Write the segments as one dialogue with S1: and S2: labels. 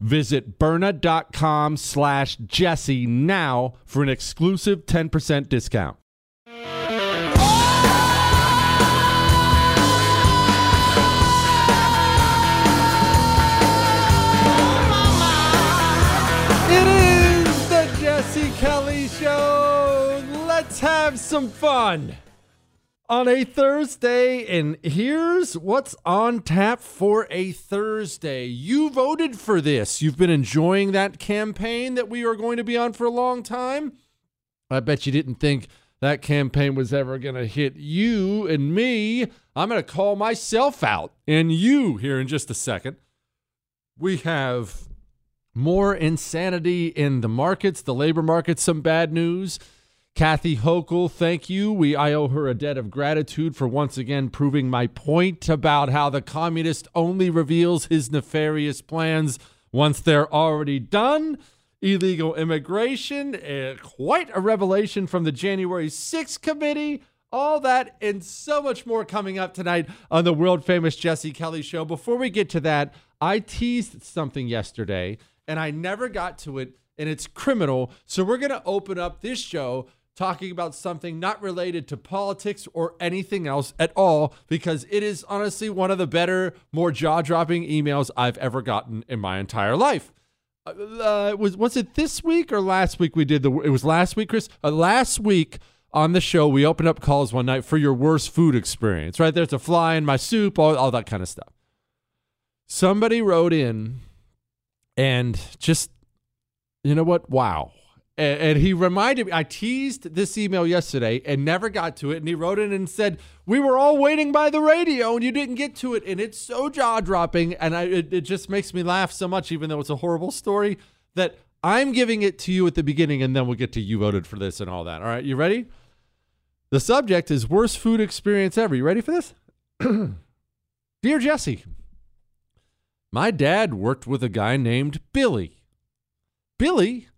S1: Visit Byrna.com slash Jesse now for an exclusive 10% discount. It is the Jesse Kelly Show. Let's have some fun on a Thursday. And here's what's on tap for a Thursday. You voted for this. You've been enjoying that campaign that we are going to be on for a long time. I bet you didn't think that campaign was ever going to hit you and me. I'm going to call myself out and you here in just a second. We have more insanity in the markets, the labor markets, some bad news. Kathy Hochul, thank you. We I owe her a debt of gratitude for once again proving my point about how the communist only reveals his nefarious plans once they're already done. Illegal immigration, uh, quite a revelation from the January 6th committee. All that and so much more coming up tonight on the world famous Jesse Kelly show. Before we get to that, I teased something yesterday and I never got to it, and it's criminal. So we're going to open up this show talking about something not related to politics or anything else at all because it is honestly one of the better, more jaw-dropping emails I've ever gotten in my entire life. Uh, was was it this week or last week we did the it was last week Chris? Uh, last week on the show we opened up calls one night for your worst food experience right? There's a fly in my soup all, all that kind of stuff. Somebody wrote in and just you know what? Wow and, and, he reminded me i teased this email yesterday and never got to it. And he wrote in and said we were all waiting by the radio and you didn't get to it. And it's so jaw-dropping. And I, it, it just makes me laugh so much even though it's a horrible story that i'm giving it to you at the beginning and then we'll get to you voted for this and all that. All right you ready? The subject is worst food experience ever. You ready for this? Dear jesse my dad worked with a guy named Billy. Billy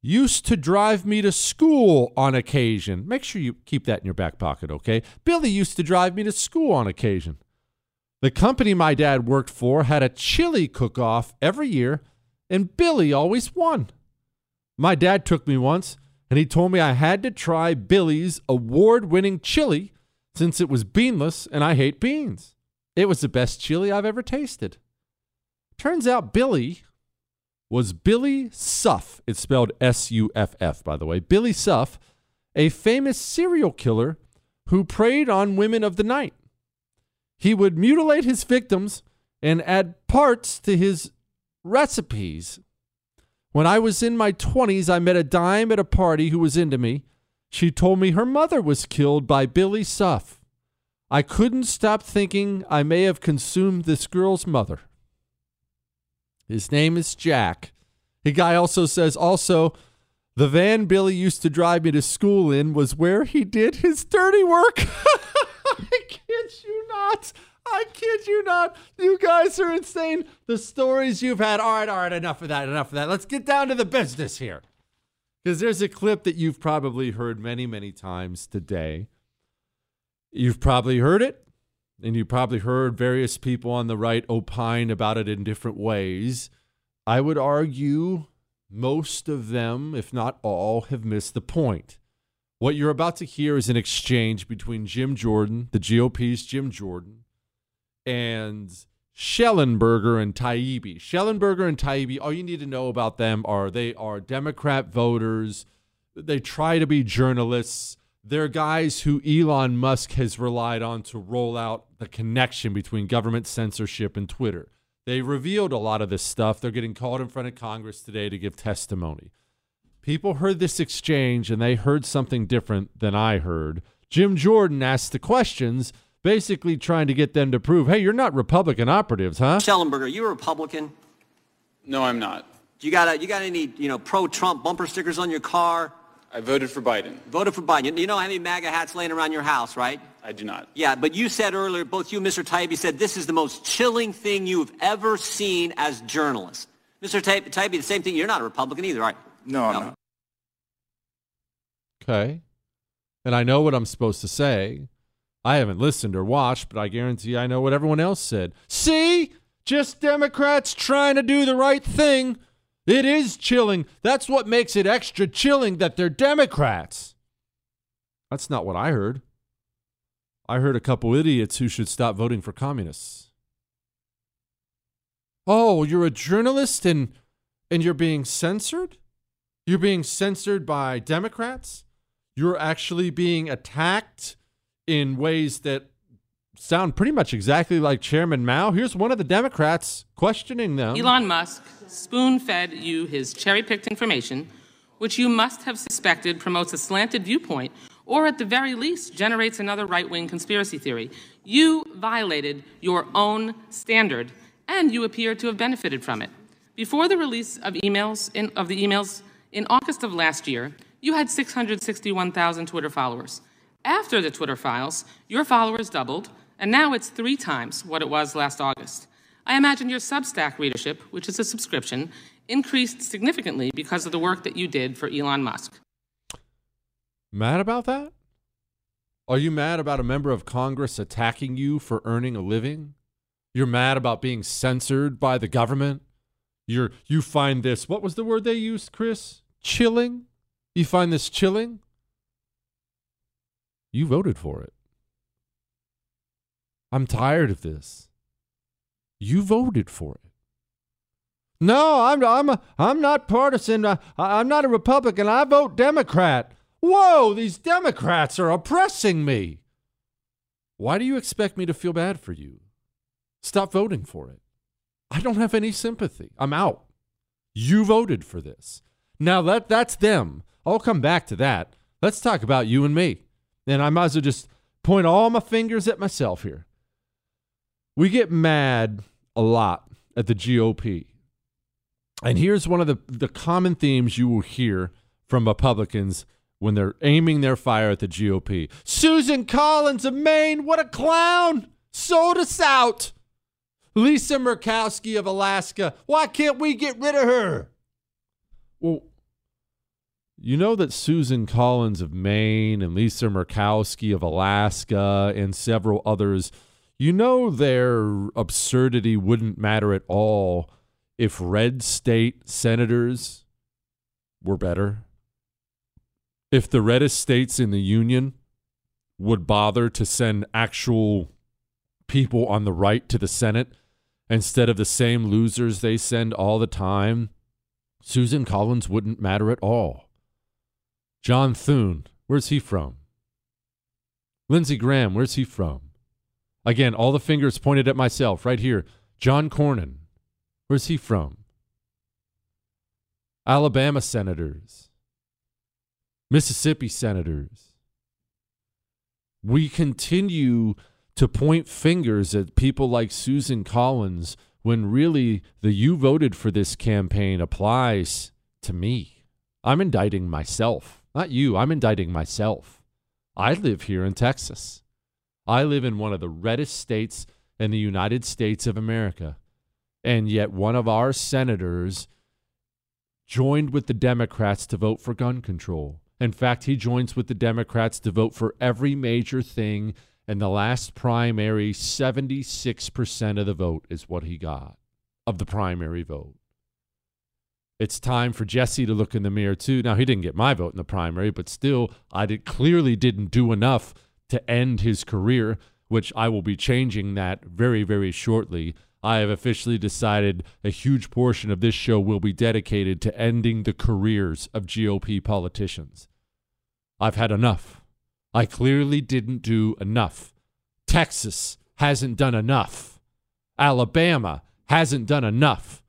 S1: used to drive me to school on occasion. Make sure you keep that in your back pocket, okay? Billy used to drive me to school on occasion. The company my dad worked for had a chili cook off every year, and Billy always won. My dad took me once, and he told me I had to try Billy's award winning chili since it was beanless and I hate beans. It was the best chili I've ever tasted. Turns out Billy was Billy Suff. It's spelled S U F F, by the way. Billy Suff, a famous serial killer who preyed on women of the night. He would mutilate his victims and add parts to his recipes. When I was in my 20s, I met a dime at a party who was into me. She told me her mother was killed by Billy Suff. I couldn't stop thinking I may have consumed this girl's mother. His name is Jack. The guy also says, also, the van Billy used to drive me to school in was where he did his dirty work. I kid you not. I kid you not. You guys are insane. The stories you've had. All right, all right, enough of that, enough of that. Let's get down to the business here. Because there's a clip that you've probably heard many, many times today. You've probably heard it, and you probably heard various people on the right opine about it in different ways. I would argue most of them, if not all, have missed the point. What you're about to hear is an exchange between Jim Jordan, the GOP's Jim Jordan, and Shellenberger and Taibbi. Shellenberger and Taibbi, all you need to know about them are they are Democrat voters. They try to be journalists. They're guys who Elon Musk has relied on to roll out the connection between government censorship and Twitter. They revealed a lot of this stuff. They're getting called in front of Congress today to give testimony. People heard this exchange and they heard something different than I heard. Jim Jordan asked the questions, basically trying to get them to prove, hey, you're not Republican operatives, huh?
S2: Shellenberger, you a Republican?
S3: No, I'm not.
S2: You got a, you got any you know pro-Trump bumper stickers on your car?
S3: I voted for Biden.
S2: Voted for Biden. You know how many MAGA hats laying around your house, right?
S3: I do not.
S2: Yeah, but you said earlier, both you and Mr. Taibbi said this is the most chilling thing you've ever seen as journalists. Mr. Taibbi, the same thing. You're not a Republican either, right?
S3: No, I'm not.
S1: Okay. And I know what I'm supposed to say. I haven't listened or watched, but I guarantee I know what everyone else said. See? Just Democrats trying to do the right thing. It is chilling. That's what makes it extra chilling that they're Democrats. That's not what I heard. I heard a couple idiots who should stop voting for communists. Oh, you're a journalist and and you're being censored? You're being censored by Democrats? You're actually being attacked in ways that sound pretty much exactly like Chairman Mao. Here's one of the Democrats questioning them.
S4: Elon Musk spoon fed you his cherry picked information, which you must have suspected promotes a slanted viewpoint or at the very least generates another right wing conspiracy theory. You violated your own standard and you appear to have benefited from it. Before the release of emails in, of the emails in August of last year, you had 661,000 Twitter followers. After the Twitter files, your followers doubled, and now it's three times what it was last August. I imagine your Substack readership, which is a subscription, increased significantly because of the work that you did for Elon Musk.
S1: Mad about that? Are you mad about a member of Congress attacking you for earning a living? You're mad about being censored by the government? You're you find this what was the word they used, Chris? Chilling? You find this chilling? You voted for it. I'm tired of this. You voted for it. No, I'm I'm I'm not partisan. I, I'm not a Republican. I vote Democrat. Whoa, these Democrats are oppressing me. Why do you expect me to feel bad for you? Stop voting for it. I don't have any sympathy. I'm out. You voted for this. Now that that's them. I'll come back to that. Let's talk about you and me. And I might as well just point all my fingers at myself here. We get mad a lot at the GOP. And here's one of the, the common themes you will hear from Republicans when they're aiming their fire at the GOP. Susan Collins of Maine, what a clown! Sold us out. Lisa Murkowski of Alaska, why can't we get rid of her? Well, you know that Susan Collins of Maine and Lisa Murkowski of Alaska and several others, You know their absurdity wouldn't matter at all if red state senators were better. If the reddest states in the union would bother to send actual people on the right to the Senate instead of the same losers they send all the time, Susan Collins wouldn't matter at all. John Thune, where's he from? Lindsey Graham, where's he from? Again, all the fingers pointed at myself right here. John Cornyn, where's he from? Alabama senators, Mississippi senators. We continue to point fingers at people like Susan Collins when really the you voted for this campaign applies to me. I'm indicting myself, not you. I'm indicting myself. I live here in Texas. I live in one of the reddest states in the United States of America. And yet, one of our senators joined with the Democrats to vote for gun control. In fact, he joins with the Democrats to vote for every major thing. In the last primary, 76% of the vote is what he got of the primary vote. It's time for Jesse to look in the mirror, too. Now, he didn't get my vote in the primary, but still, I did, clearly didn't do enough to end his career, which I will be changing that very, very shortly. I have officially decided a huge portion of this show will be dedicated to ending the careers of GOP politicians. I've had enough. I clearly didn't do enough. Texas hasn't done enough. Alabama hasn't done enough.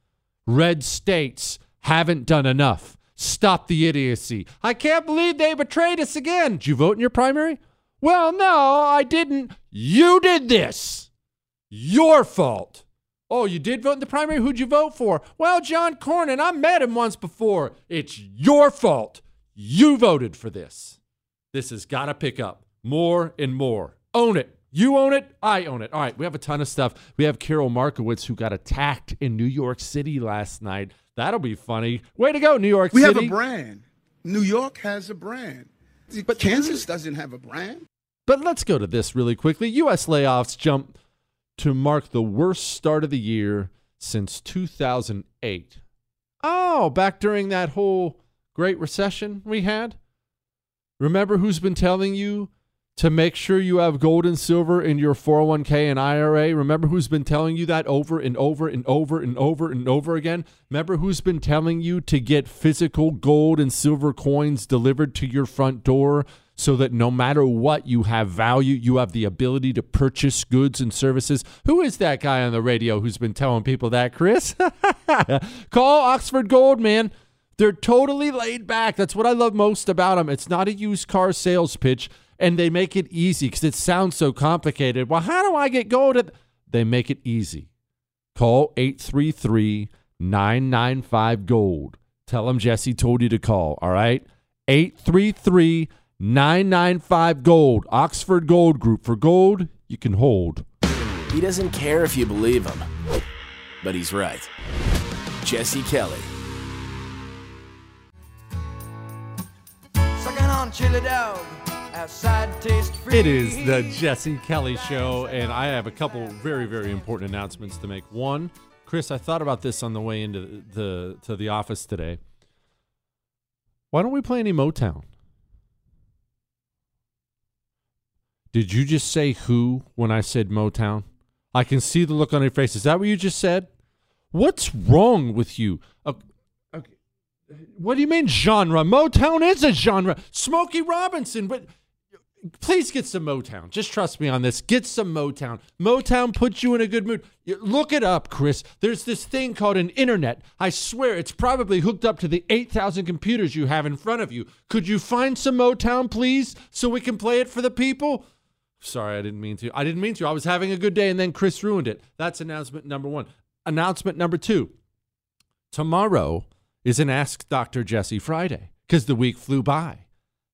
S1: Red states haven't done enough. Stop the idiocy. I can't believe they betrayed us again. Did you vote in your primary? Well, no, I didn't. You did this. Your fault. Oh, you did vote in the primary? Who'd you vote for? Well, John Cornyn. I met him once before. It's your fault. You voted for this. This has got to pick up more and more. Own it. You own it. I own it. All right, we have a ton of stuff. We have Carol Markowitz who got attacked in New York City last night. That'll be funny. Way to go, New York
S5: we
S1: City.
S5: We have a brand. New York has a brand. But Kansas doesn't have a brand.
S1: But let's go to this really quickly. U.S. layoffs jump to mark the worst start of the year since 2008. Oh, back during that whole Great Recession we had? Remember who's been telling you to make sure you have gold and silver in your 401k and IRA? Remember who's been telling you that over and over and over and over and over again? Remember who's been telling you to get physical gold and silver coins delivered to your front door so that no matter what you have value, you have the ability to purchase goods and services? Who is that guy on the radio who's been telling people that, Chris? Call Oxford Gold, man. They're totally laid back. That's what I love most about them. It's not a used car sales pitch and they make it easy because it sounds so complicated. Well, how do I get gold? At they make it easy. Call 833 995 Gold. Tell them Jesse told you to call, all right? 833 995 Gold. Oxford Gold Group. For gold, you can hold.
S6: He doesn't care if you believe him, but he's right. Jesse Kelly.
S7: Sucking on chili dog.
S1: It is the Jesse Kelly Show, and I have a couple very, very important announcements to make. One, Chris, I thought about this on the way into the to the office today. Why don't we play any Motown? Did you just say who when I said Motown? I can see the look on your face. Is that what you just said? What's wrong with you? Okay. What do you mean genre? Motown is a genre. Smokey Robinson, but please get some Motown. Just trust me on this. Get some Motown. Motown puts you in a good mood. Look it up, Chris. There's this thing called an internet. I swear it's probably hooked up to the 8,000 computers you have in front of you. Could you find some Motown, please, so we can play it for the people? Sorry, I didn't mean to. I didn't mean to. I was having a good day and then Chris ruined it. That's announcement number one. Announcement number two. Tomorrow is an Ask Dr. Jesse Friday because the week flew by.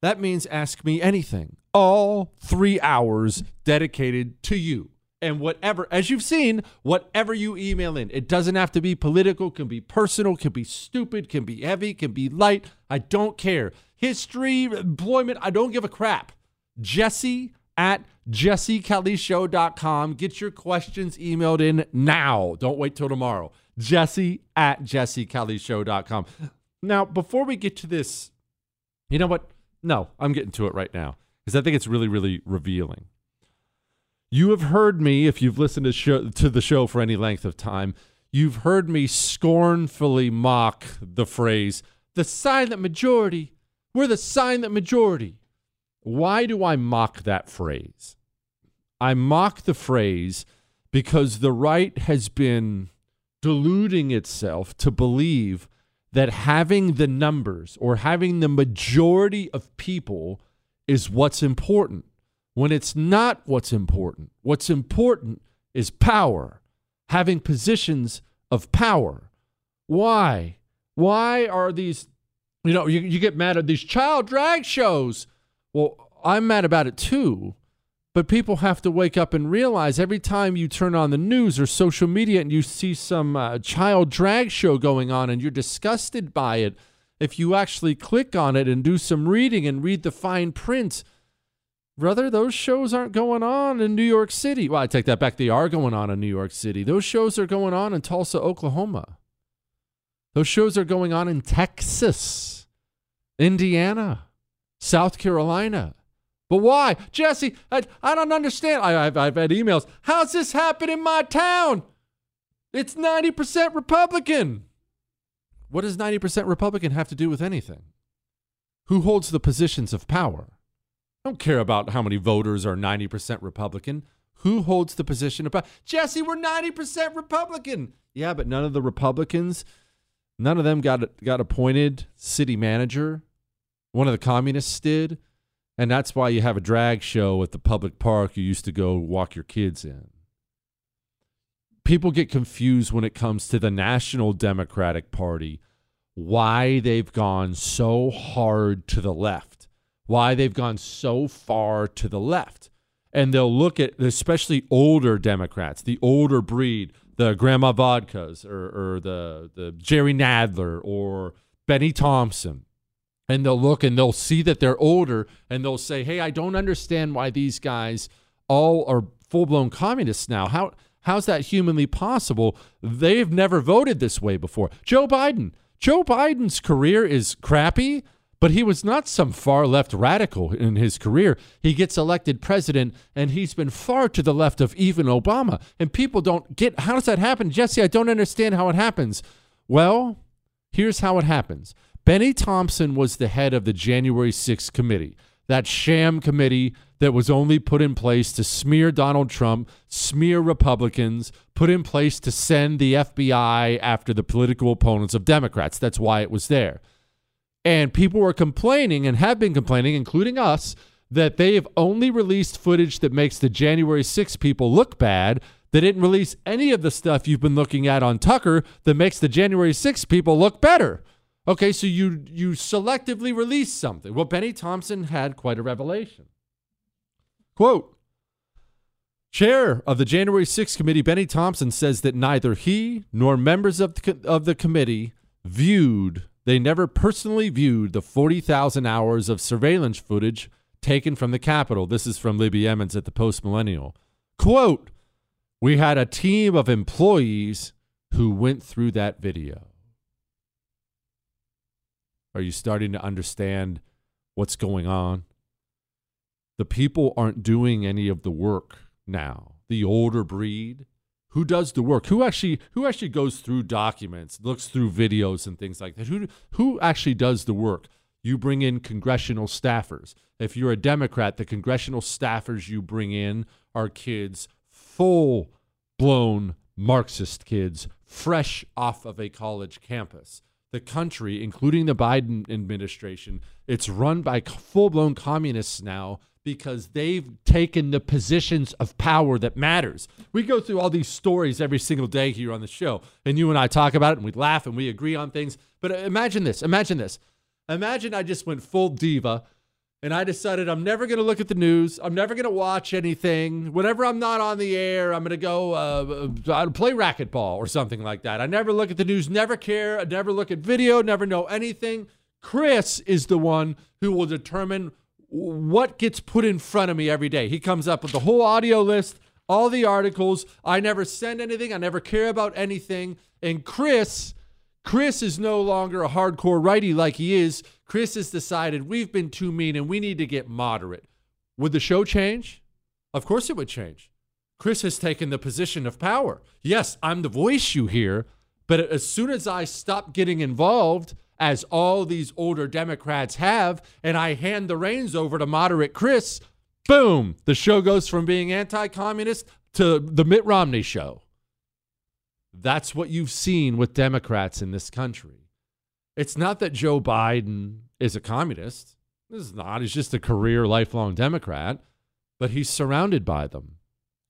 S1: That means ask me anything. All three hours dedicated to you. And whatever, as you've seen, whatever you email in, it doesn't have to be political, can be personal, can be stupid, can be heavy, can be light. I don't care. History, employment, I don't give a crap. Jesse at jessekellyshow.com. Get your questions emailed in now. Don't wait till tomorrow. Jesse at jessekellyshow.com. Now, before we get to this, you know what? No, I'm getting to it right now because I think it's really, really revealing. You have heard me, if you've listened to, show, to the show for any length of time, you've heard me scornfully mock the phrase, the silent majority. We're the silent majority. Why do I mock that phrase? I mock the phrase because the right has been deluding itself to believe that having the numbers or having the majority of people is what's important when it's not what's important. What's important is power, having positions of power. Why? Why are these, you know, you, you get mad at these child drag shows? Well, I'm mad about it too. But people have to wake up and realize every time you turn on the news or social media and you see some uh, child drag show going on and you're disgusted by it, if you actually click on it and do some reading and read the fine print, brother, those shows aren't going on in New York City. Well, I take that back. They are going on in New York City. Those shows are going on in Tulsa, Oklahoma. Those shows are going on in Texas, Indiana, South Carolina. But why? Jesse, I, I don't understand. I, have I've had emails. How's this happen in my town? It's 90% Republican. What does 90% Republican have to do with anything? Who holds the positions of power? I don't care about how many voters are 90% Republican. Who holds the position of power? Jesse, we're 90% Republican. Yeah, but none of the Republicans, none of them got got appointed city manager. One of the communists did. And that's why you have a drag show at the public park you used to go walk your kids in. People get confused when it comes to the National Democratic Party, why they've gone so hard to the left, why they've gone so far to the left. And they'll look at, especially older Democrats, the older breed, the Grandma Vodkas or, or the, the Jerry Nadler or Bennie Thompson and they'll look and they'll see that they're older and they'll say, "Hey, I don't understand why these guys all are full-blown communists now. How how's that humanly possible? They've never voted this way before." Joe Biden. Joe Biden's career is crappy, but he was not some far left radical in his career. He gets elected president and he's been far to the left of even Obama. And people don't get how does that happen? Jesse, I don't understand how it happens. Well, here's how it happens. Bennie Thompson was the head of the January 6th committee, that sham committee that was only put in place to smear Donald Trump, smear Republicans, put in place to send the FBI after the political opponents of Democrats. That's why it was there. And people were complaining and have been complaining, including us, that they have only released footage that makes the January 6 people look bad. They didn't release any of the stuff you've been looking at on Tucker that makes the January 6 people look better. Okay, so you you selectively release something. Well, Bennie Thompson had quite a revelation. Quote Chair of the January 6th committee, Bennie Thompson, says that neither he nor members of the, of the committee viewed, they never personally viewed the 40,000 hours of surveillance footage taken from the Capitol. This is from Libby Emmons at the Post Millennial. Quote We had a team of employees who went through that video. Are you starting to understand what's going on? The people aren't doing any of the work now. The older breed, who does the work? Who actually who actually goes through documents, looks through videos and things like that? Who who actually does the work? You bring in congressional staffers. If you're a Democrat, the congressional staffers you bring in are kids full blown Marxist kids fresh off of a college campus the country, including the Biden administration, it's run by full blown communists now because they've taken the positions of power that matters. We go through all these stories every single day here on the show, and you and I talk about it and we laugh and we agree on things. But imagine this imagine this. Imagine I just went full diva and I decided I'm never going to look at the news. I'm never going to watch anything. Whenever I'm not on the air, I'm going to go uh, play racquetball or something like that. I never look at the news, never care, I never look at video, never know anything. Chris is the one who will determine what gets put in front of me every day. He comes up with the whole audio list, all the articles. I never send anything, I never care about anything. And Chris, Chris is no longer a hardcore righty like he is. Chris has decided we've been too mean and we need to get moderate. Would the show change? Of course it would change. Chris has taken the position of power. Yes, I'm the voice you hear, but as soon as I stop getting involved, as all these older Democrats have, and I hand the reins over to moderate Chris, boom, the show goes from being anti communist to the Mitt Romney show. That's what you've seen with Democrats in this country. It's not that Joe Biden is a communist. This is not. He's just a career, lifelong Democrat, but he's surrounded by them.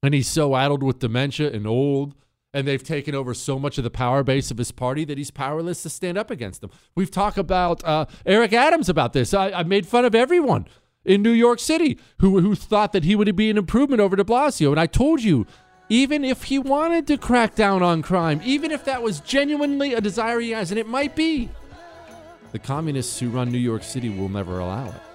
S1: And he's so addled with dementia and old and they've taken over so much of the power base of his party that he's powerless to stand up against them. We've talked about uh, Eric Adams about this. I, I made fun of everyone in New York City who, who thought that he would be an improvement over de Blasio. And I told you, even if he wanted to crack down on crime, even if that was genuinely a desire he has, and it might be, the communists who run New York City will never allow it.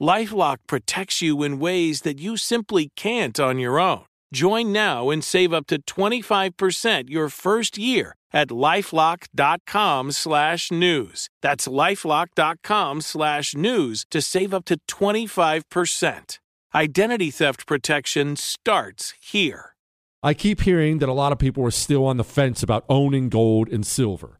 S8: Lifelock protects you in ways that you simply can't on your own. Join now and save up to 25% your first year at lifelock.com slash news. That's lifelock.com slash news to save up to 25%. Identity theft protection starts here.
S1: I keep hearing that a lot of people are still on the fence about owning gold and silver.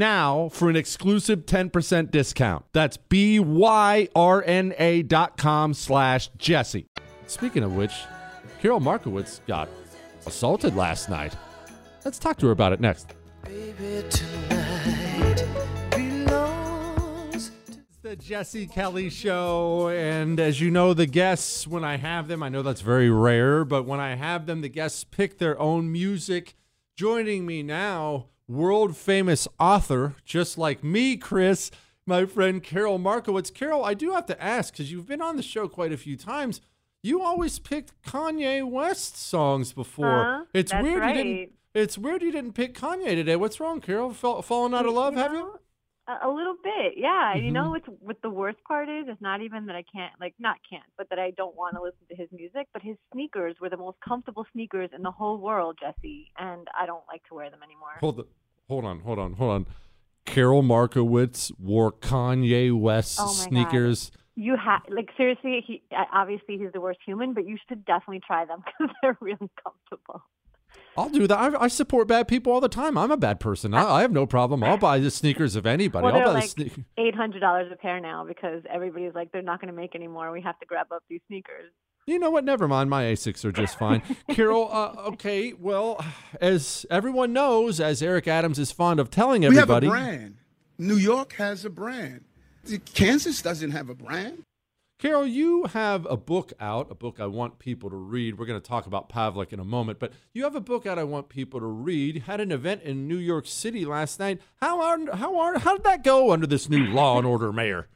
S1: now for an exclusive 10% discount. That's B-Y-R-N-A dot com slash Jesse. Speaking of which, Carol Markowitz got assaulted last night. Let's talk to her about it next. It's the Jesse Kelly Show. And as you know, the guests, when I have them, I know that's very rare, but when I have them, the guests pick their own music. Joining me now, world famous author, just like me, Chris, my friend Carol Markowitz. Carol, I do have to ask, because you've been on the show quite a few times. You always picked Kanye West songs before.
S9: Uh-huh,
S1: it's weird you didn't. It's weird you didn't pick Kanye today. What's wrong, Carol? Fall, fallen out of love, have you?
S9: A, little bit, yeah. You know
S1: Mhm.
S9: what's what the worst part is? It's not even that I can't, like, not can't, but that I don't want to listen to his music. But his sneakers were the most comfortable sneakers in the whole world, Jesse, and I don't like to wear them anymore.
S1: Hold the, hold on, hold on, hold on. Carol Markowitz wore Kanye West
S9: Oh my God.
S1: sneakers.
S9: You have, like, seriously, he obviously he's the worst human, but you should definitely try them because they're really comfortable.
S1: I'll do that. I, I support bad people all the time. I'm a bad person. I, I have no problem. I'll buy the sneakers of anybody.
S9: Well,
S1: I'll buy
S9: like
S1: the sneakers.
S9: eight hundred dollars a pair now because everybody's like they're not going to make anymore. We have to grab up these sneakers.
S1: You know what? Never mind. My Asics are just fine. Carol, uh, okay. Well, as everyone knows, as Eric Adams is fond of telling everybody,
S5: We have a brand. New York has a brand. Kansas doesn't have a brand.
S1: Carol, you have a book out, a book I want people to read. We're going to talk about Pavlik in a moment, but you have a book out I want people to read. You had an event in New York City last night. How are, how are, how did that go under this new law and order mayor?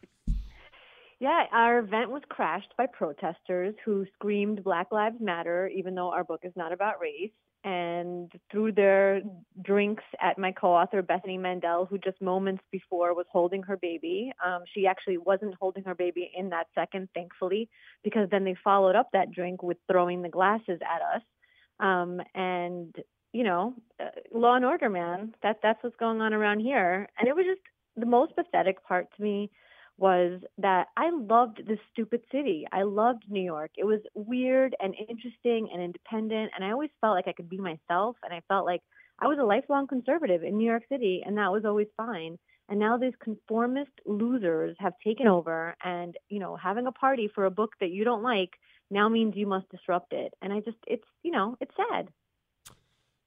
S9: Yeah, our event was crashed by protesters who screamed Black Lives Matter, even though our book is not about race, and threw their drinks at my co-author Bethany Mandel, who just moments before was holding her baby. Um, she actually wasn't holding her baby in that second, thankfully, because then they followed up that drink with throwing the glasses at us. Um, and you know, uh, law and order, man. That that's what's going on around here. And it was just the most pathetic part to me was that I loved this stupid city. I loved New York. It was weird and interesting and independent, and I always felt like I could be myself. And I felt like I was a lifelong conservative in New York City, and that was always fine. And now these conformist losers have taken over, and you know, having a party for a book that you don't like now means you must disrupt it. And I just, it's you know, it's sad.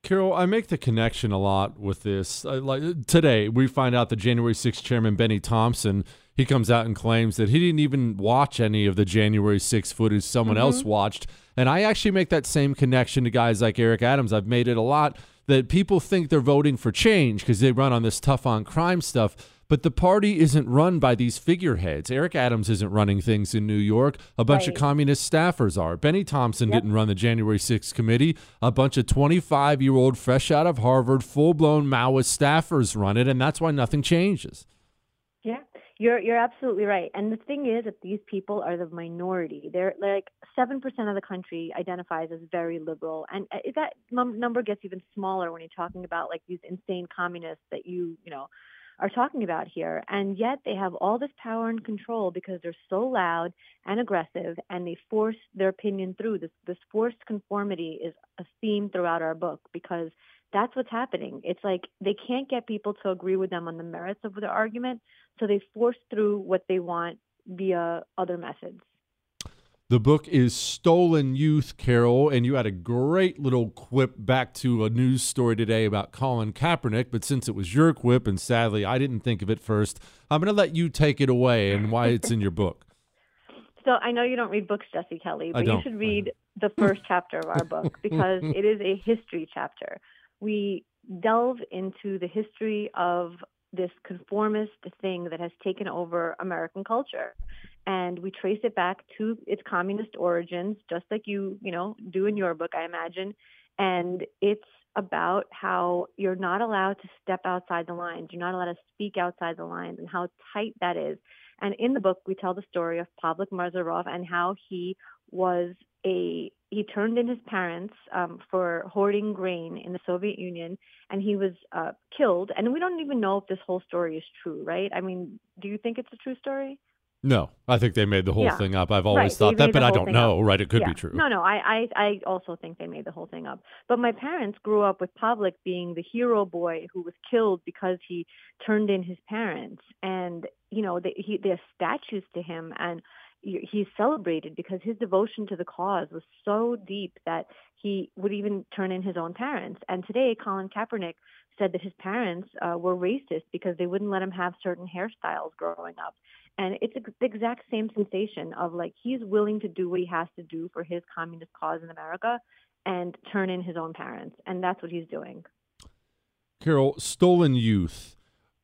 S1: Carol, I make the connection a lot with this. Uh, like today, we find out that January 6th chairman Bennie Thompson he comes out and claims that he didn't even watch any of the January 6th footage someone else watched. And I actually make that same connection to guys like Eric Adams. I've made it a lot that people think they're voting for change because they run on this tough on crime stuff. But the party isn't run by these figureheads. Eric Adams isn't running things in New York. A bunch of communist staffers are. Bennie Thompson
S9: Yep.
S1: didn't run the January 6th committee. A bunch of 25 year old, fresh out of Harvard, full blown Maoist staffers run it, and that's why nothing changes.
S9: Yeah, you're you're absolutely right. And the thing is that these people are the minority. They're like seven percent of the country identifies as very liberal, and uh, that number gets even smaller when you're talking about like these insane communists that you you know are talking about here. And yet they have all this power and control because they're so loud and aggressive, and they force their opinion through. This this forced conformity is a theme throughout our book because that's what's happening. It's like they can't get people to agree with them on the merits of their argument, so they force through what they want via other methods.
S1: The book is Stolen Youth, Carol, and you had a great little quip back to a news story today about Colin Kaepernick. But since it was your quip, and sadly I didn't think of it first, I'm going to let you take it away and why it's in your book.
S9: So I know you don't read books, Jesse Kelly, but you should read the first chapter of our book because it is a history chapter. We delve into the history of this conformist thing that has taken over American culture. And we trace it back to its communist origins, just like you, you know, do in your book, I imagine. And it's about how you're not allowed to step outside the lines. You're not allowed to speak outside the lines and how tight that is. And in the book, we tell the story of Pavlik Morozov and how he was a he turned in his parents um, for hoarding grain in the Soviet Union, and he was uh, killed. And we don't even know if this whole story is true, right? I mean, do you think it's a true story?
S1: No, I think they made the whole
S9: Yeah.
S1: thing up. I've always
S9: Right,
S1: thought that, but I don't know.
S9: up.
S1: Right? It could
S9: Yeah.
S1: be true.
S9: No, no, I, I, I also think they made the whole thing up. But my parents grew up with Pavlik being the hero boy who was killed because he turned in his parents, and you know, they, he, there's statues to him, and he's celebrated because his devotion to the cause was so deep that he would even turn in his own parents. And today, Colin Kaepernick said that his parents uh, were racist because they wouldn't let him have certain hairstyles growing up. And it's the exact same sensation of like he's willing to do what he has to do for his communist cause in America and turn in his own parents. And that's what he's doing.
S1: Carol, stolen youth.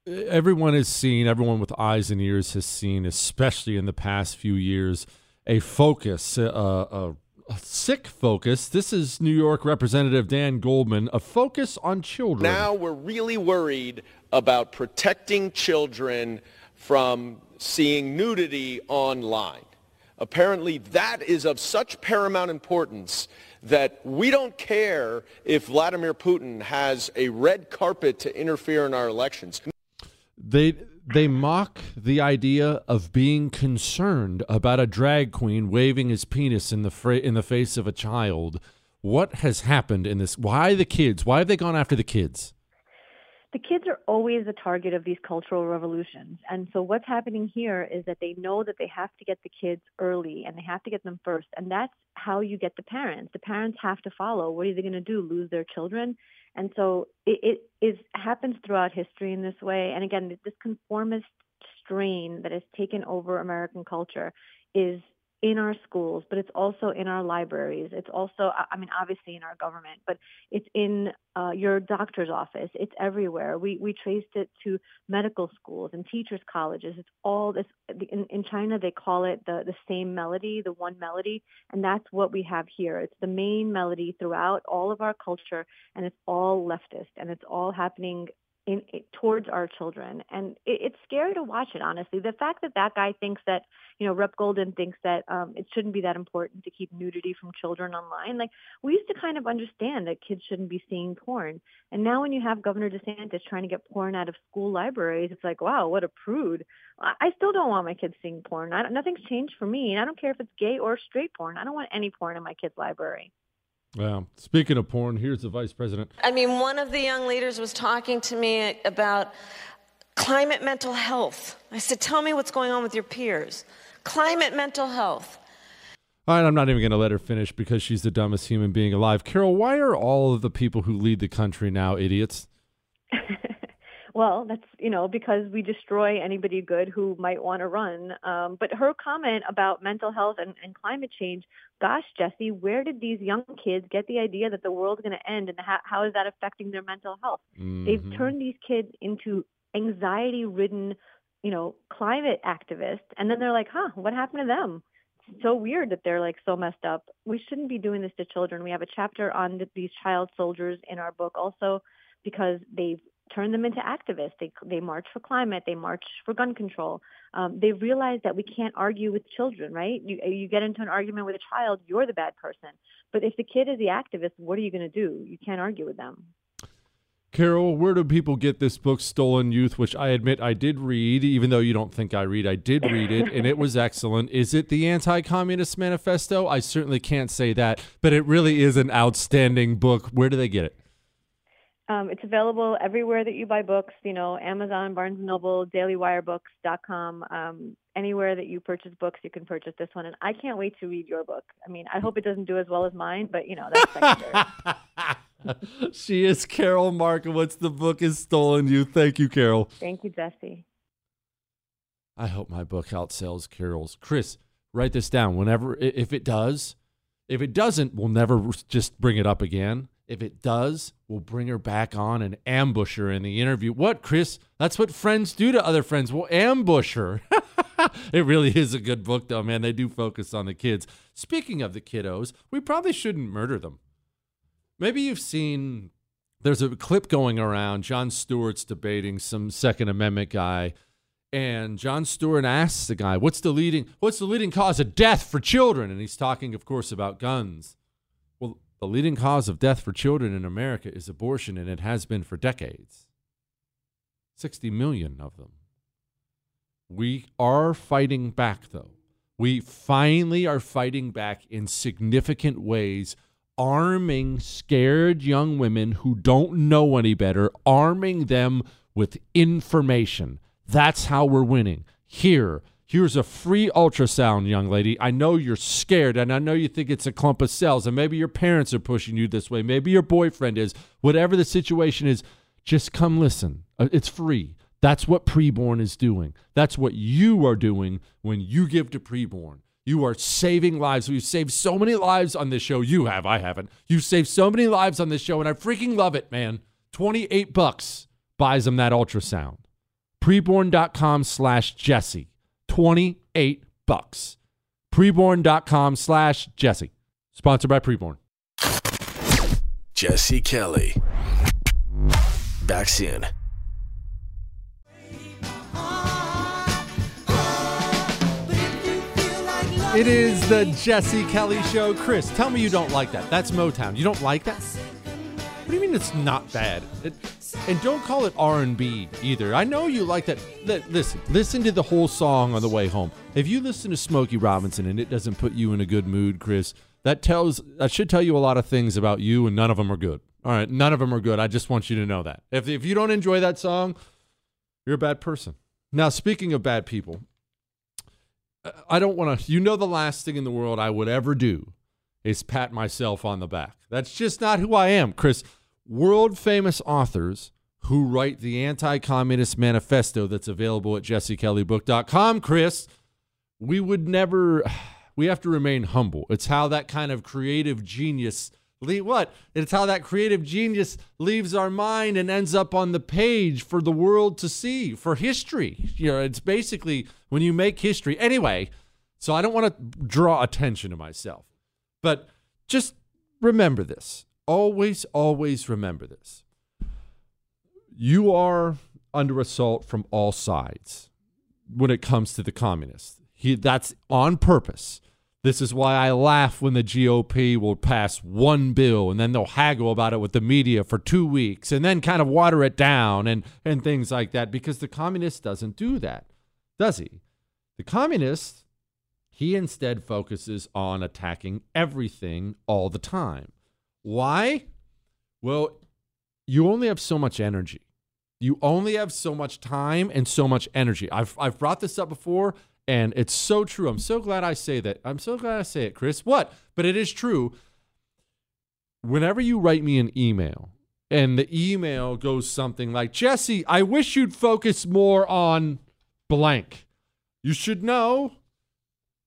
S1: Everyone has seen, everyone with eyes and ears has seen, especially in the past few years, a focus, a, a, a sick focus. This is New York Representative Dan Goldman, a focus on children.
S10: Now we're really worried about protecting children from seeing nudity online. Apparently, that is of such paramount importance that we don't care if Vladimir Putin has a red carpet to interfere in our elections.
S1: They they mock the idea of being concerned about a drag queen waving his penis in the fra- in the face of a child. What has happened in this? Why the kids? Why have they gone after the kids?
S9: the kids are always the target of these cultural revolutions. And so what's happening here is that they know that they have to get the kids early and they have to get them first. And that's how you get the parents. The parents have to follow. What are they going to do? Lose their children? And so it, it is happens throughout history in this way. And again, this conformist strain that has taken over American culture is in our schools, but it's also in our libraries. It's also, I mean, obviously in our government, but it's in uh, your doctor's office. It's everywhere. We we traced it to medical schools and teachers' colleges. It's all this. In, in China, they call it the the same melody, the one melody, and that's what we have here. It's the main melody throughout all of our culture, and it's all leftist, and it's all happening in, towards our children. And it, it's scary to watch it, honestly. The fact that that guy thinks that, you know, Rep Golden thinks that um, it shouldn't be that important to keep nudity from children online. Like, we used to kind of understand that kids shouldn't be seeing porn. And now when you have Governor DeSantis trying to get porn out of school libraries, it's like, wow, what a prude. I, still don't want my kids seeing porn. Nothing's changed for me. And I don't care if it's gay or straight porn. I don't want any porn in my kid's library.
S1: Well, speaking of porn, here's the vice president.
S11: I mean, one of the young leaders was talking to me about climate mental health. I said, Tell me what's going on with your peers. Climate mental health.
S1: All right, I'm not even going to let her finish because she's the dumbest human being alive. Carol, why are all of the people who lead the country now idiots?
S9: Well, that's you know because we destroy anybody good who might want to run. Um, but her comment about mental health and, and climate change, gosh, Jesse, where did these young kids get the idea that the world's going to end, and how, how is that affecting their mental health? They've
S1: Mhm.
S9: turned these kids into anxiety-ridden, you know, climate activists, and then they're like, huh, what happened to them? It's so weird that they're like so messed up. We shouldn't be doing this to children. We have a chapter on th- these child soldiers in our book also because they've turned them into activists. They they march for climate. They march for gun control. Um, they realize that we can't argue with children, right? You you get into an argument with a child, you're the bad person. But if the kid is the activist, what are you going to do? You can't argue with them.
S1: Carol, where do people get this book, Stolen Youth, which I admit I did read, even though you don't think I read? I did read it, and it was excellent. Is it the Anti Communist Manifesto? I certainly can't say that, but it really is an outstanding book. Where do they get it?
S9: Um, it's available everywhere that you buy books. You know, Amazon, Barnes Noble, DailyWireBooks.com. Um, anywhere that you purchase books, you can purchase this one. And I can't wait to read your book. I mean, I hope it doesn't do as well as mine, but you know, that's secondary.
S1: she is Carol Markowitz. The book is Stolen Youth. Thank you, Carol.
S9: Thank you, Jesse.
S1: I hope my book outsells Carol's. Chris, write this down. Whenever, if it does, if it doesn't, we'll never just bring it up again. If it does, we'll bring her back on and ambush her in the interview. What, Chris? That's what friends do to other friends. We'll ambush her. it really is a good book, though, man. They do focus on the kids. Speaking of the kiddos, we probably shouldn't murder them. Maybe you've seen there's a clip going around. Jon Stewart's debating some Second Amendment guy, and Jon Stewart asks the guy, "What's the leading What's the leading cause of death for children?" And he's talking, of course, about guns. The leading cause of death for children in America is abortion, and it has been for decades. Sixty million of them. We are fighting back, though. We finally are fighting back in significant ways arming scared young women who don't know any better, arming them with information. That's how we're winning. Here, here's a free ultrasound, young lady. I know you're scared and I know you think it's a clump of cells, and maybe your parents are pushing you this way. Maybe your boyfriend is. Whatever the situation is, just come listen. Uh, It's free. That's what preborn is doing. That's what you are doing when you give to preborn. You are saving lives. We've saved so many lives on this show. You have, I haven't. You've saved so many lives on this show, and I freaking love it, man. 28 bucks buys them that ultrasound. Preborn.com slash Jesse. 28 bucks. Preborn.com slash Jesse. Sponsored by Preborn.
S6: Jesse Kelly. Back soon.
S1: It is the Jesse Kelly Show. Chris, tell me you don't like that. That's Motown. You don't like that? Do you mean it's not bad? It, and don't call it R&B either. I know you like that. Li- Listen, listen to the whole song on the way home. If you listen to Smokey Robinson and it doesn't put you in a good mood, Chris, that tells that should tell you a lot of things about you, and none of them are good. All right, none of them are good. I just want you to know that. If if you don't enjoy that song, you're a bad person. Now, speaking of bad people, I don't want to. You know, the last thing in the world I would ever do is pat myself on the back. That's just not who I am, Chris. World famous authors who write the anti communist manifesto that's available at jessekellybook.com, Chris, we would never, we have to remain humble. It's how that kind of creative genius. What? It's how that creative genius leaves our mind and ends up on the page for the world to see, for history. You know, it's basically when you make history. Anyway, so I don't want to draw attention to myself. But just remember this. Always, always remember this. You are under assault from all sides when it comes to the communists. He, that's on purpose. This is why I laugh when the GOP will pass one bill and then they'll haggle about it with the media for two weeks and then kind of water it down and, and things like that because the communist doesn't do that, does he? The communist, he instead focuses on attacking everything all the time. Why? Well, you only have so much energy. You only have so much time and so much energy. I've, I've brought this up before, and it's so true. I'm so glad I say that. I'm so glad I say it, Chris. What? But it is true. Whenever you write me an email, and the email goes something like, Jesse, I wish you'd focus more on blank. You should know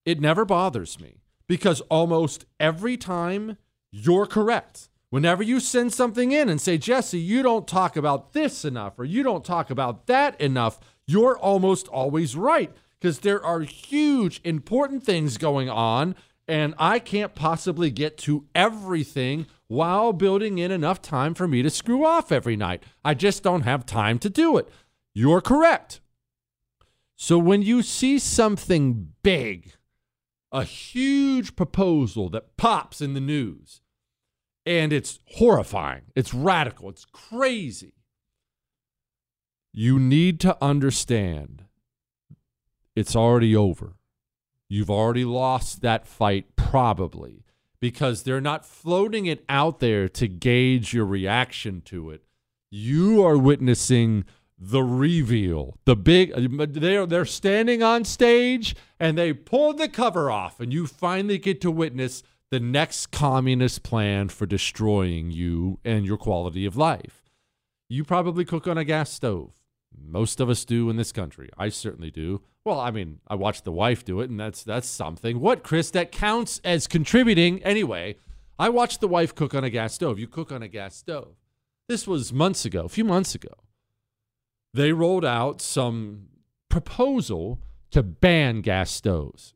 S1: it never bothers me because almost every time you're correct. Whenever you send something in and say, Jesse, you don't talk about this enough or you don't talk about that enough, you're almost always right because there are huge, important things going on, and I can't possibly get to everything while building in enough time for me to screw off every night. I just don't have time to do it. You're correct. So when you see something big, a huge proposal that pops in the news, and it's horrifying, it's radical, it's crazy, you need to understand it's already over. You've already lost that fight, probably, because they're not floating it out there to gauge your reaction to it. You are witnessing the reveal, the big. They're they're standing on stage and they pulled the cover off, and you finally get to witness the next communist plan for destroying you and your quality of life. You probably cook on a gas stove. Most of us do in this country. I certainly do. Well, I mean, I watched the wife do it, and that's that's something. What, Chris? That counts as contributing anyway. I watched the wife cook on a gas stove. You cook on a gas stove. This was months ago, a few months ago. They rolled out some proposal to ban gas stoves.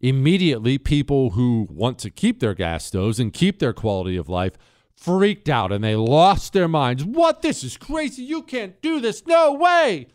S1: Immediately, people who want to keep their gas stoves and keep their quality of life freaked out and they lost their minds. What? This is crazy. You can't do this. No way.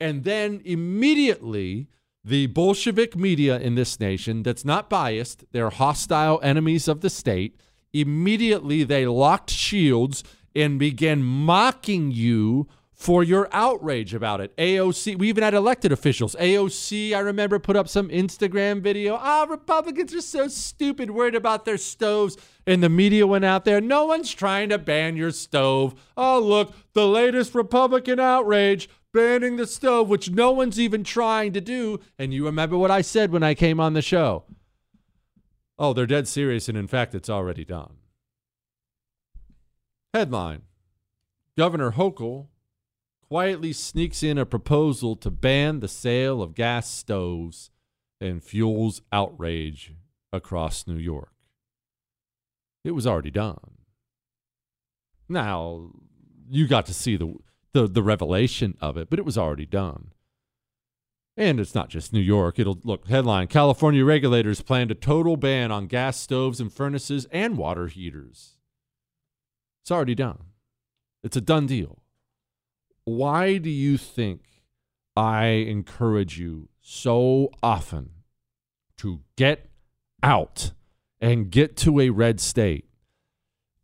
S1: And then immediately, the Bolshevik media in this nation that's not biased, they're hostile enemies of the state. Immediately, they locked shields and began mocking you for your outrage about it. AOC, we even had elected officials. AOC, I remember, put up some Instagram video. Ah, Republicans are so stupid, worried about their stoves. And the media went out there. No one's trying to ban your stove. Oh, look, the latest Republican outrage banning the stove, which no one's even trying to do. And you remember what I said when I came on the show. Oh, they're dead serious. And in fact, it's already done. Headline Governor Hochul quietly sneaks in a proposal to ban the sale of gas stoves and fuels outrage across New York. It was already done. Now, you got to see the, the, the revelation of it, but it was already done. And it's not just New York. It'll look headline California regulators plan a total ban on gas stoves and furnaces and water heaters. It's already done. It's a done deal why do you think I encourage you so often to get out and get to a red state?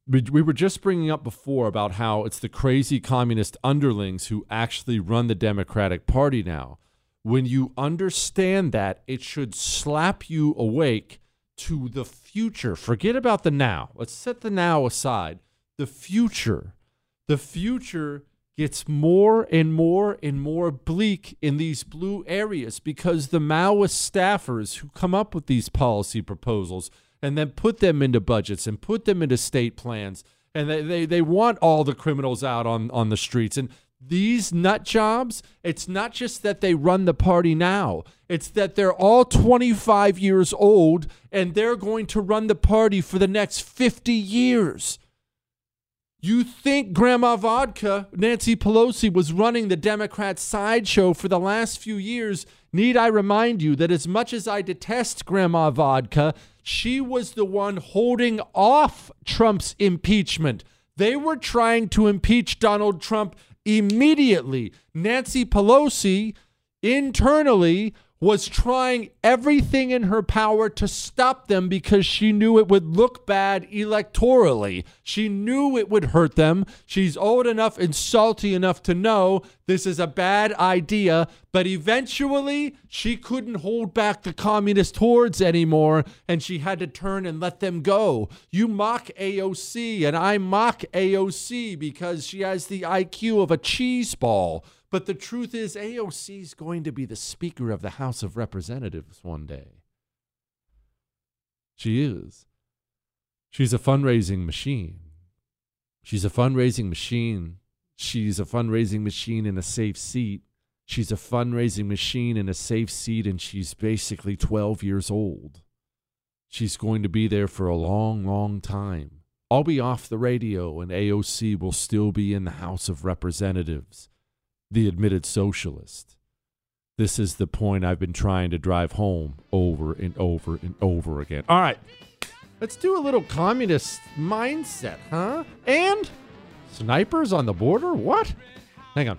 S1: We were just bringing up before about how it's the crazy communist underlings who actually run the Democratic Party now. When you understand that, it should slap you awake to the future. Forget about the now. Let's set the now aside. The future. The future gets more and more and more bleak in these blue areas because the Maoist staffers who come up with these policy proposals and then put them into budgets and put them into state plans and they, they, they want all the criminals out on, on the streets and these nut jobs, it's not just that they run the party now. It's that they're all 25 years old and they're going to run the party for the next 50 years. You think Grandma Vodka, Nancy Pelosi, was running the Democrat sideshow for the last few years? Need I remind you that as much as I detest Grandma Vodka, she was the one holding off Trump's impeachment. They were trying to impeach Donald Trump immediately. Nancy Pelosi internally was trying everything in her power to stop them because she knew it would look bad electorally. She knew it would hurt them. She's old enough and salty enough to know this is a bad idea, but eventually she couldn't hold back the communist hordes anymore and she had to turn and let them go. You mock AOC, and I mock AOC because she has the IQ of a cheese ball. But the truth is, AOC is going to be the Speaker of the House of Representatives one day. She is. She's a fundraising machine. She's a fundraising machine. She's a fundraising machine in a safe seat. She's a fundraising machine in a safe seat, and she's basically 12 years old. She's going to be there for a long, long time. I'll be off the radio, and AOC will still be in the House of Representatives the admitted socialist. This is the point I've been trying to drive home over and over and over again. All right, let's do a little communist mindset, huh? And snipers on the border? What? Hang on.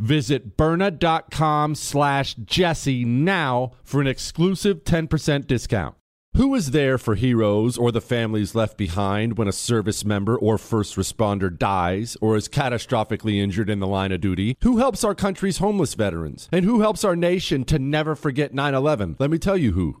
S1: Visit Byrna.com slash Jesse now for an exclusive 10% discount. Who is there for heroes or the families left behind when a service member or first responder dies or is catastrophically injured in the line of duty? Who helps our country's homeless veterans? And who helps our nation to never forget 9 11? Let me tell you who